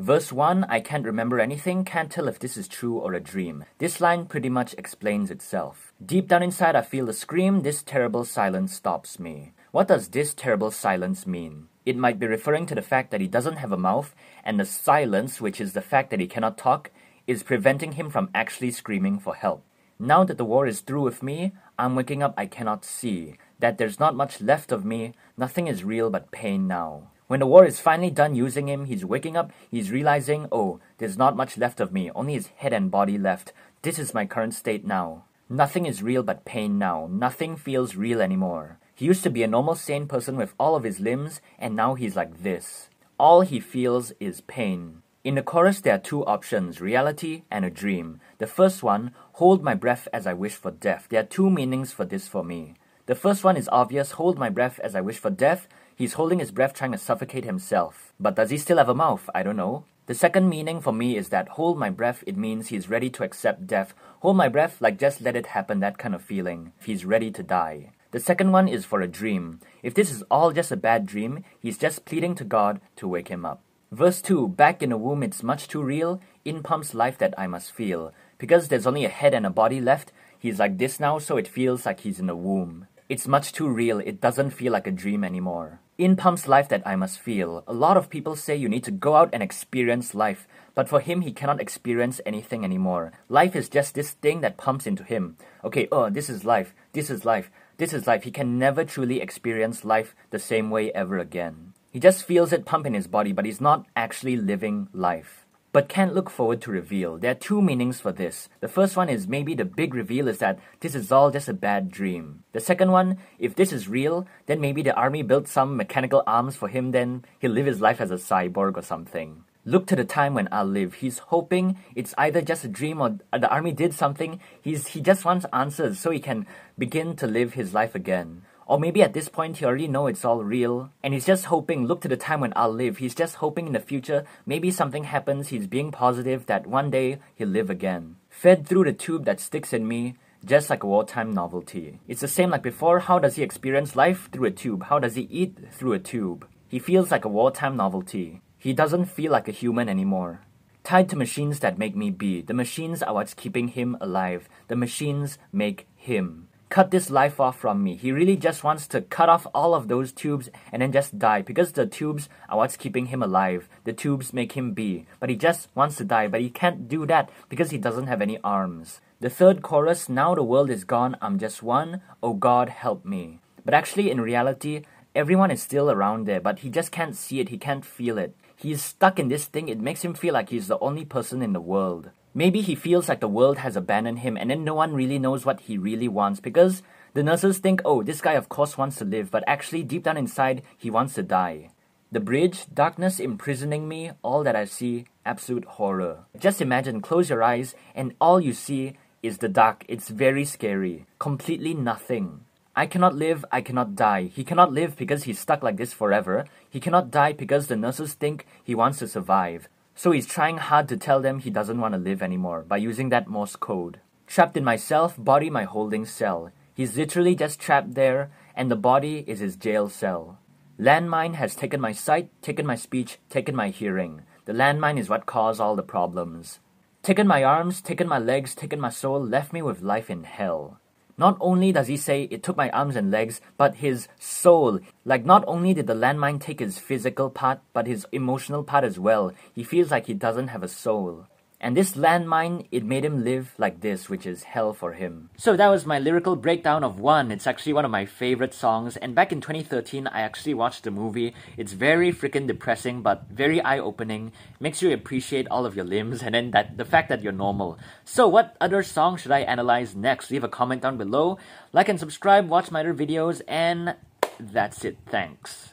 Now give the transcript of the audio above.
Verse 1 I can't remember anything, can't tell if this is true or a dream. This line pretty much explains itself. Deep down inside, I feel a scream, this terrible silence stops me. What does this terrible silence mean? It might be referring to the fact that he doesn't have a mouth, and the silence, which is the fact that he cannot talk, is preventing him from actually screaming for help. Now that the war is through with me, I'm waking up I cannot see, that there's not much left of me, nothing is real but pain now. When the war is finally done using him, he's waking up, he's realizing, oh, there's not much left of me, only his head and body left. This is my current state now. Nothing is real but pain now. Nothing feels real anymore. He used to be a normal sane person with all of his limbs, and now he's like this. All he feels is pain. In the chorus, there are two options reality and a dream. The first one, hold my breath as I wish for death. There are two meanings for this for me. The first one is obvious hold my breath as I wish for death. He's holding his breath trying to suffocate himself. But does he still have a mouth? I don't know. The second meaning for me is that hold my breath, it means he's ready to accept death. Hold my breath, like just let it happen, that kind of feeling. He's ready to die. The second one is for a dream. If this is all just a bad dream, he's just pleading to God to wake him up. Verse 2 Back in the womb, it's much too real. In pumps life that I must feel. Because there's only a head and a body left, he's like this now, so it feels like he's in a womb. It's much too real, it doesn't feel like a dream anymore. In pumps life that I must feel. A lot of people say you need to go out and experience life, but for him, he cannot experience anything anymore. Life is just this thing that pumps into him. Okay, oh, this is life, this is life, this is life. He can never truly experience life the same way ever again. He just feels it pump in his body, but he's not actually living life but can't look forward to reveal. There are two meanings for this. The first one is maybe the big reveal is that this is all just a bad dream. The second one, if this is real, then maybe the army built some mechanical arms for him, then he'll live his life as a cyborg or something. Look to the time when I'll live. He's hoping it's either just a dream or the army did something. He's he just wants answers so he can begin to live his life again. Or maybe at this point he already know it's all real, and he's just hoping, look to the time when I'll live, he's just hoping in the future, maybe something happens, he's being positive that one day he'll live again. Fed through the tube that sticks in me, just like a wartime novelty. It's the same like before, how does he experience life through a tube? How does he eat through a tube? He feels like a wartime novelty. He doesn't feel like a human anymore. Tied to machines that make me be. The machines are what's keeping him alive. The machines make him cut this life off from me. He really just wants to cut off all of those tubes and then just die because the tubes are what's keeping him alive. The tubes make him be. But he just wants to die, but he can't do that because he doesn't have any arms. The third chorus, now the world is gone, I'm just one, oh God help me. But actually, in reality, everyone is still around there, but he just can't see it, he can't feel it. He's stuck in this thing, it makes him feel like he's the only person in the world. Maybe he feels like the world has abandoned him and then no one really knows what he really wants because the nurses think, oh, this guy of course wants to live, but actually deep down inside, he wants to die. The bridge, darkness imprisoning me, all that I see, absolute horror. Just imagine, close your eyes, and all you see is the dark. It's very scary. Completely nothing. I cannot live, I cannot die. He cannot live because he's stuck like this forever. He cannot die because the nurses think he wants to survive. So he's trying hard to tell them he doesn't want to live anymore by using that Morse code. Trapped in myself, body my holding cell. He's literally just trapped there, and the body is his jail cell. Landmine has taken my sight, taken my speech, taken my hearing. The landmine is what caused all the problems. Taken my arms, taken my legs, taken my soul, left me with life in hell. Not only does he say it took my arms and legs, but his soul. Like, not only did the landmine take his physical part, but his emotional part as well. He feels like he doesn't have a soul. And this landmine, it made him live like this, which is hell for him. So that was my lyrical breakdown of One. It's actually one of my favorite songs. And back in 2013, I actually watched the movie. It's very freaking depressing, but very eye opening. Makes you appreciate all of your limbs and then that the fact that you're normal. So, what other song should I analyze next? Leave a comment down below. Like and subscribe, watch my other videos, and that's it. Thanks.